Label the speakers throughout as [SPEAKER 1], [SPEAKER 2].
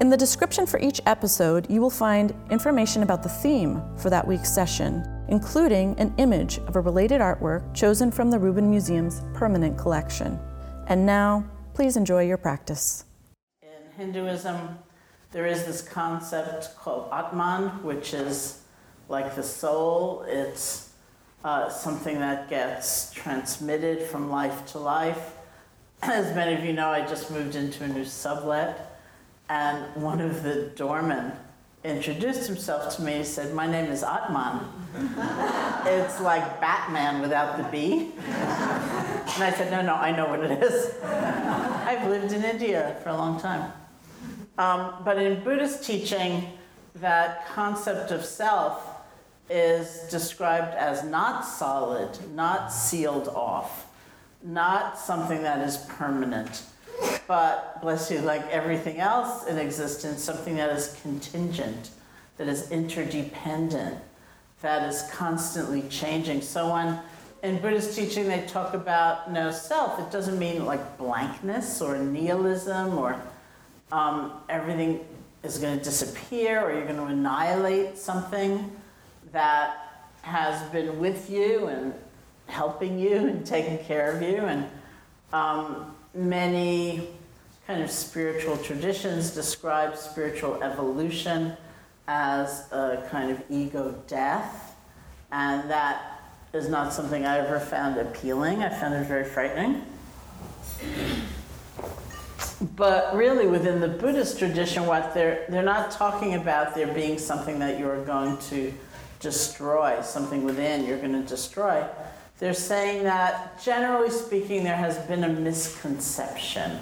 [SPEAKER 1] in the description for each episode, you will find information about the theme for that week's session, including an image of a related artwork chosen from the Rubin Museum's permanent collection. And now, please enjoy your practice.
[SPEAKER 2] In Hinduism, there is this concept called Atman, which is like the soul. It's uh, something that gets transmitted from life to life. As many of you know, I just moved into a new sublet and one of the doormen introduced himself to me. He said, My name is Atman. it's like Batman without the B. And I said, No, no, I know what it is. I've lived in India for a long time. Um, but in Buddhist teaching, that concept of self is described as not solid, not sealed off, not something that is permanent but bless you, like everything else in existence, something that is contingent, that is interdependent, that is constantly changing. So when in Buddhist teaching they talk about no self, it doesn't mean like blankness or nihilism or um, everything is going to disappear or you're going to annihilate something that has been with you and helping you and taking care of you and um, many kind of spiritual traditions describe spiritual evolution as a kind of ego death, and that is not something I ever found appealing. I found it very frightening. But really, within the Buddhist tradition, what they're they're not talking about there being something that you're going to destroy, something within you're going to destroy. They're saying that, generally speaking, there has been a misconception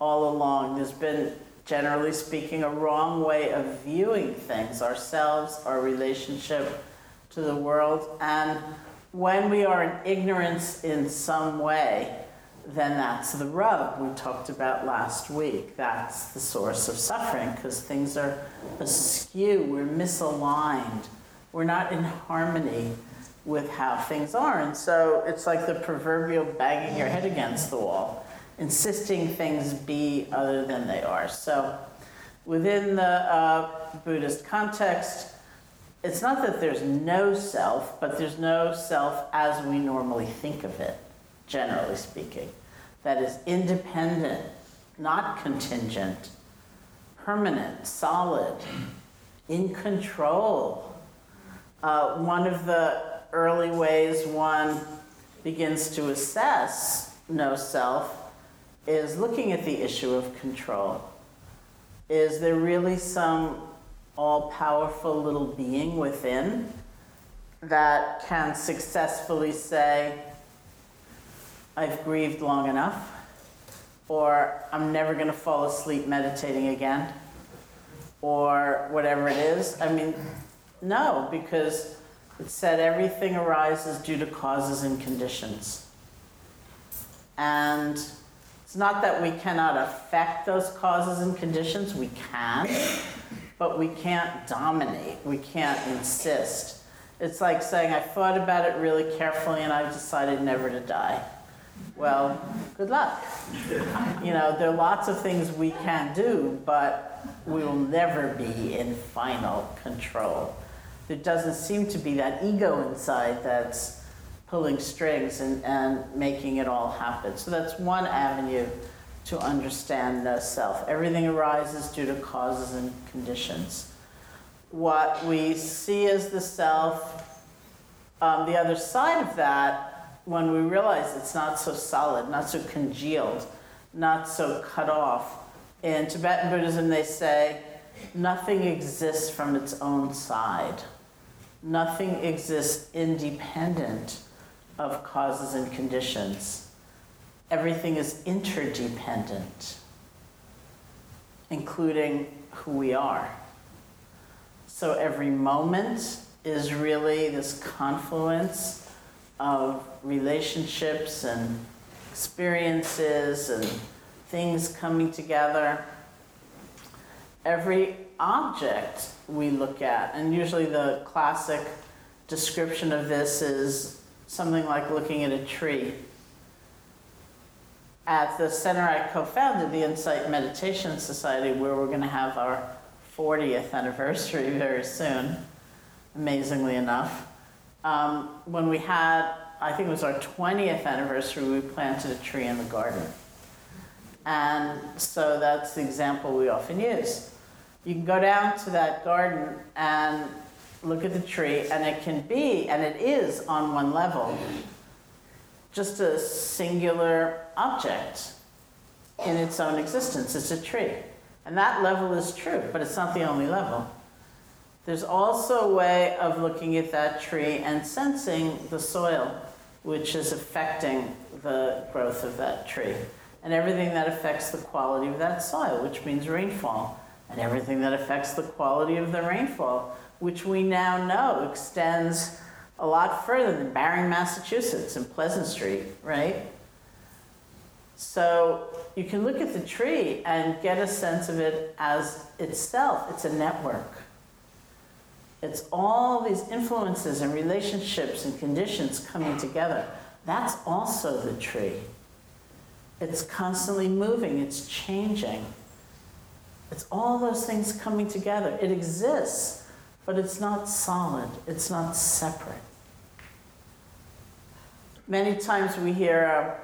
[SPEAKER 2] all along. There's been, generally speaking, a wrong way of viewing things, ourselves, our relationship to the world. And when we are in ignorance in some way, then that's the rub we talked about last week. That's the source of suffering because things are askew, we're misaligned, we're not in harmony with how things are. And so it's like the proverbial banging your head against the wall, insisting things be other than they are. So within the uh, Buddhist context, it's not that there's no self, but there's no self as we normally think of it, generally speaking. That is independent, not contingent, permanent, solid, in control. Uh, one of the early ways one begins to assess no self is looking at the issue of control. Is there really some all powerful little being within that can successfully say, I've grieved long enough, or I'm never going to fall asleep meditating again, or whatever it is? I mean, no, because it said everything arises due to causes and conditions. And it's not that we cannot affect those causes and conditions, we can, but we can't dominate, we can't insist. It's like saying, I thought about it really carefully and I've decided never to die. Well, good luck. You know, there are lots of things we can do, but we will never be in final control there doesn't seem to be that ego inside that's pulling strings and, and making it all happen. So that's one avenue to understand no self. Everything arises due to causes and conditions. What we see as the self, um, the other side of that, when we realize it's not so solid, not so congealed, not so cut off. In Tibetan Buddhism, they say nothing exists from its own side. Nothing exists independent of causes and conditions. Everything is interdependent, including who we are. So every moment is really this confluence of relationships and experiences and things coming together. Every object we look at, and usually the classic description of this is something like looking at a tree. At the center I co founded, the Insight Meditation Society, where we're going to have our 40th anniversary very soon, amazingly enough. Um, when we had, I think it was our 20th anniversary, we planted a tree in the garden. And so that's the example we often use. You can go down to that garden and look at the tree, and it can be, and it is on one level, just a singular object in its own existence. It's a tree. And that level is true, but it's not the only level. There's also a way of looking at that tree and sensing the soil, which is affecting the growth of that tree, and everything that affects the quality of that soil, which means rainfall, and everything that affects the quality of the rainfall, which we now know extends a lot further than Barre, Massachusetts, and Pleasant Street, right? So you can look at the tree and get a sense of it as itself. It's a network. It's all these influences and relationships and conditions coming together. That's also the tree. It's constantly moving, it's changing. It's all those things coming together. It exists, but it's not solid, it's not separate. Many times we hear a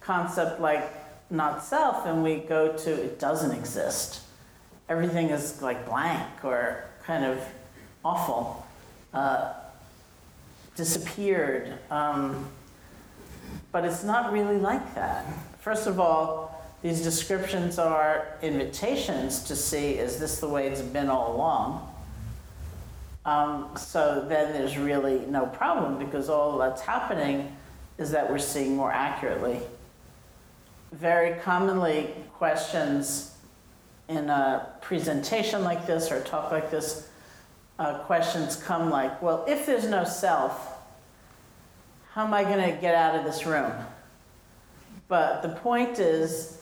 [SPEAKER 2] concept like not self and we go to it doesn't exist. Everything is like blank or kind of awful, uh, disappeared. Um, but it's not really like that. First of all, these descriptions are invitations to see is this the way it's been all along? Um, so then there's really no problem because all that's happening is that we're seeing more accurately. Very commonly, questions in a presentation like this or a talk like this, uh, questions come like, well, if there's no self, how am I going to get out of this room? But the point is,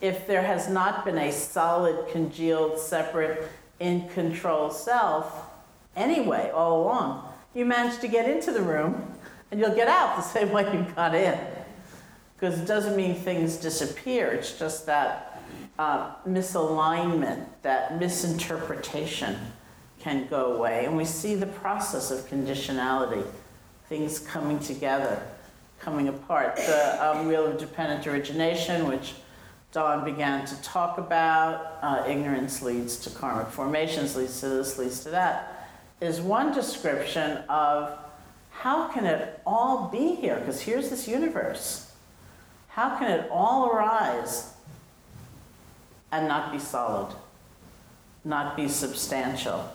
[SPEAKER 2] if there has not been a solid, congealed, separate, in control self, anyway, all along, you manage to get into the room and you'll get out the same way you got in. Because it doesn't mean things disappear, it's just that uh, misalignment, that misinterpretation can go away. And we see the process of conditionality, things coming together, coming apart. The um, wheel of dependent origination, which Dawn began to talk about, uh, ignorance leads to karmic formations, leads to this, leads to that, is one description of how can it all be here? Because here's this universe. How can it all arise and not be solid, not be substantial?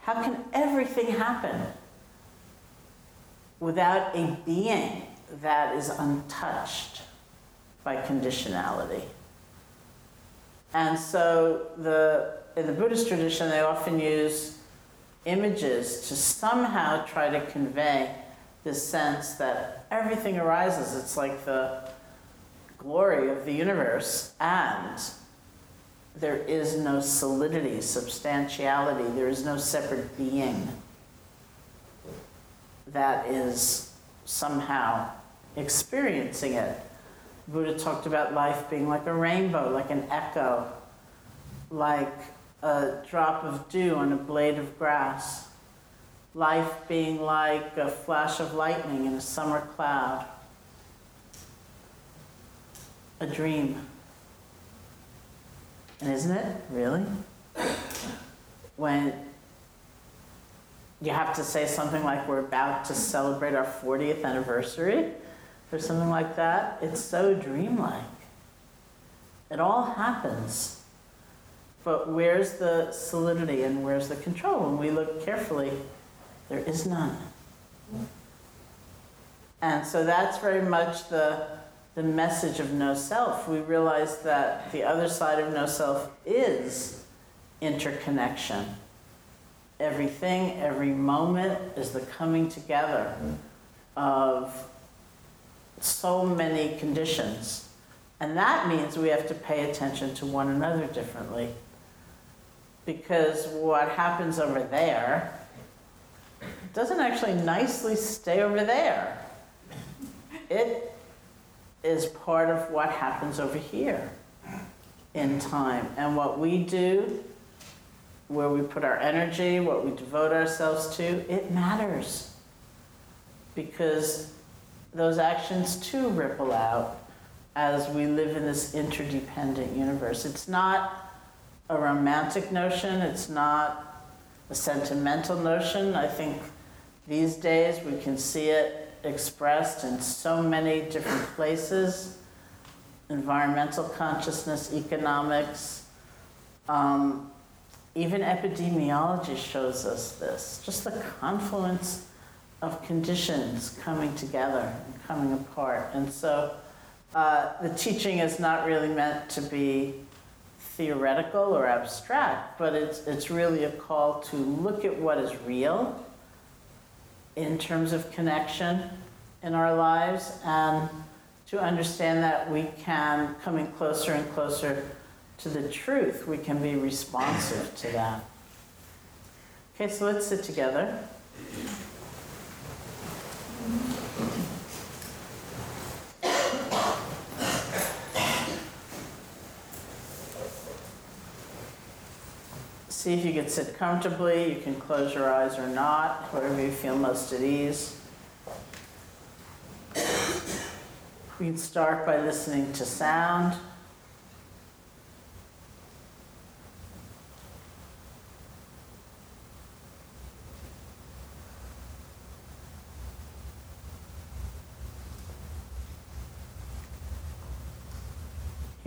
[SPEAKER 2] How can everything happen without a being that is untouched by conditionality? And so the, in the Buddhist tradition, they often use images to somehow try to convey this sense that everything arises. It's like the glory of the universe, and there is no solidity, substantiality, there is no separate being that is somehow experiencing it. Buddha talked about life being like a rainbow, like an echo, like a drop of dew on a blade of grass, life being like a flash of lightning in a summer cloud, a dream. And isn't it really? When you have to say something like we're about to celebrate our 40th anniversary or something like that, it's so dreamlike. It all happens but where's the solidity and where's the control? When we look carefully, there is none. And so that's very much the, the message of no self. We realize that the other side of no self is interconnection, everything, every moment is the coming together of so many conditions. And that means we have to pay attention to one another differently. Because what happens over there doesn't actually nicely stay over there. It is part of what happens over here in time. And what we do, where we put our energy, what we devote ourselves to, it matters. Because those actions too ripple out as we live in this interdependent universe. It's not a romantic notion, it's not a sentimental notion. I think these days we can see it expressed in so many different places environmental consciousness, economics. Um, even epidemiology shows us this just the confluence of conditions coming together and coming apart. And so uh, the teaching is not really meant to be theoretical or abstract, but it's, it's really a call to look at what is real in terms of connection in our lives and to understand that we can, coming closer and closer to the truth, we can be responsive to that. Okay, so let's sit together. See if you can sit comfortably. You can close your eyes or not, wherever you feel most at ease. We can start by listening to sound.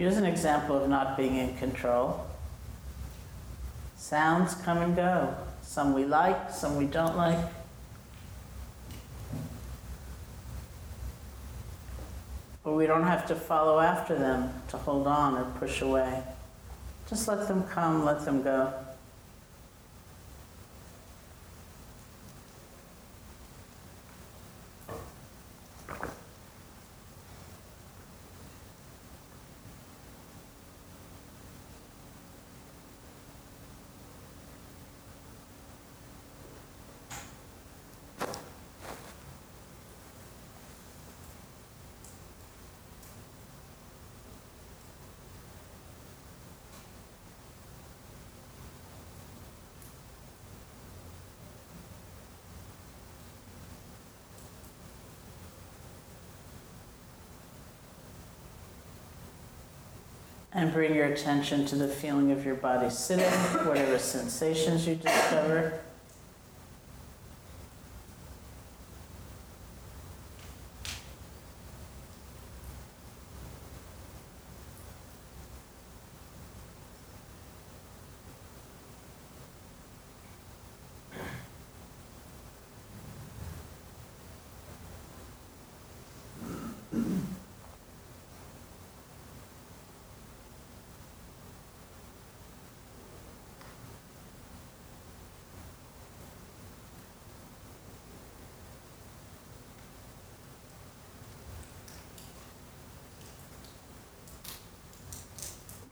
[SPEAKER 2] Here's an example of not being in control. Sounds come and go. Some we like, some we don't like. But we don't have to follow after them to hold on or push away. Just let them come, let them go. And bring your attention to the feeling of your body sitting, whatever sensations you discover.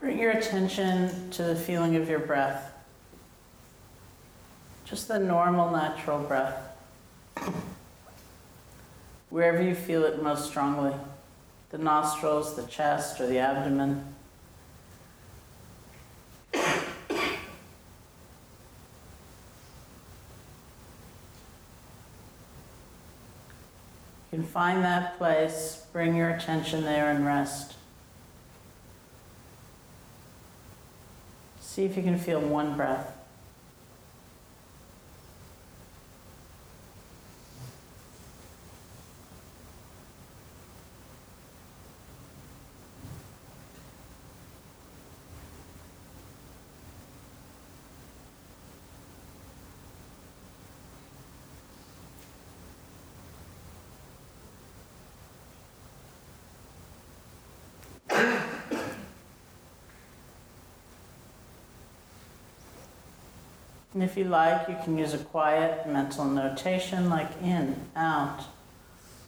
[SPEAKER 2] Bring your attention to the feeling of your breath. Just the normal, natural breath. Wherever you feel it most strongly the nostrils, the chest, or the abdomen. You can find that place, bring your attention there, and rest. See if you can feel one breath. And if you like, you can use a quiet mental notation like in, out,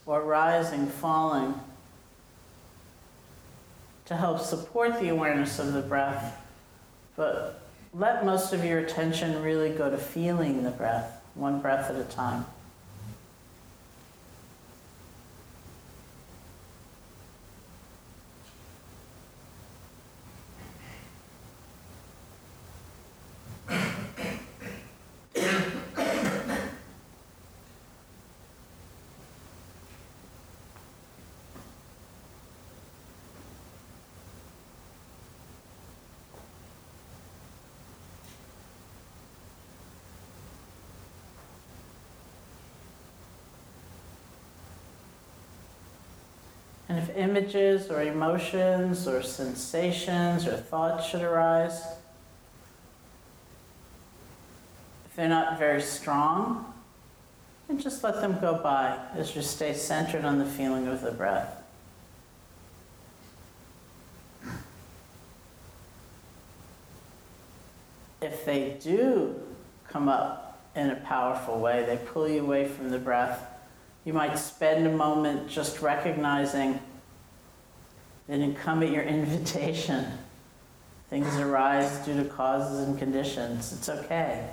[SPEAKER 2] or rising, falling to help support the awareness of the breath. But let most of your attention really go to feeling the breath, one breath at a time. And if images or emotions or sensations or thoughts should arise, if they're not very strong, then just let them go by as you stay centered on the feeling of the breath. If they do come up in a powerful way, they pull you away from the breath you might spend a moment just recognizing that didn't come at your invitation. Things arise due to causes and conditions. It's okay.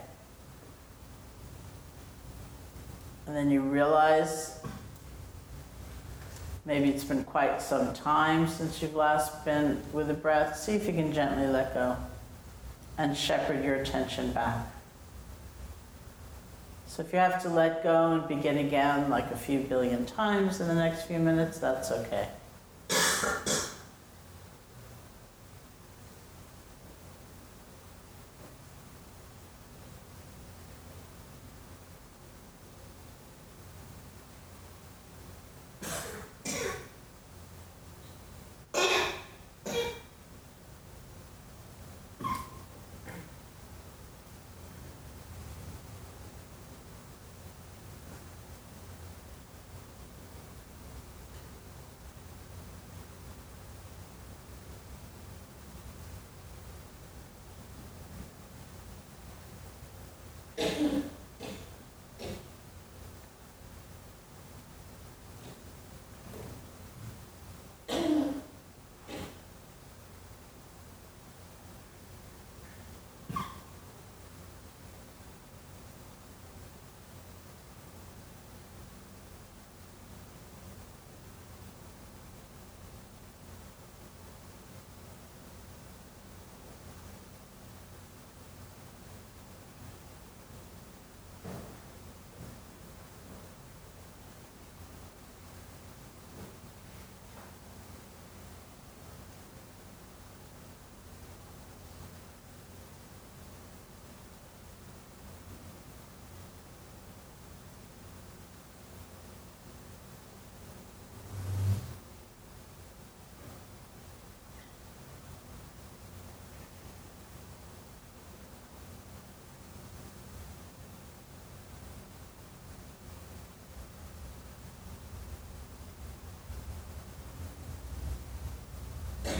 [SPEAKER 2] And then you realize maybe it's been quite some time since you've last been with a breath. See if you can gently let go and shepherd your attention back. So if you have to let go and begin again like a few billion times in the next few minutes, that's okay.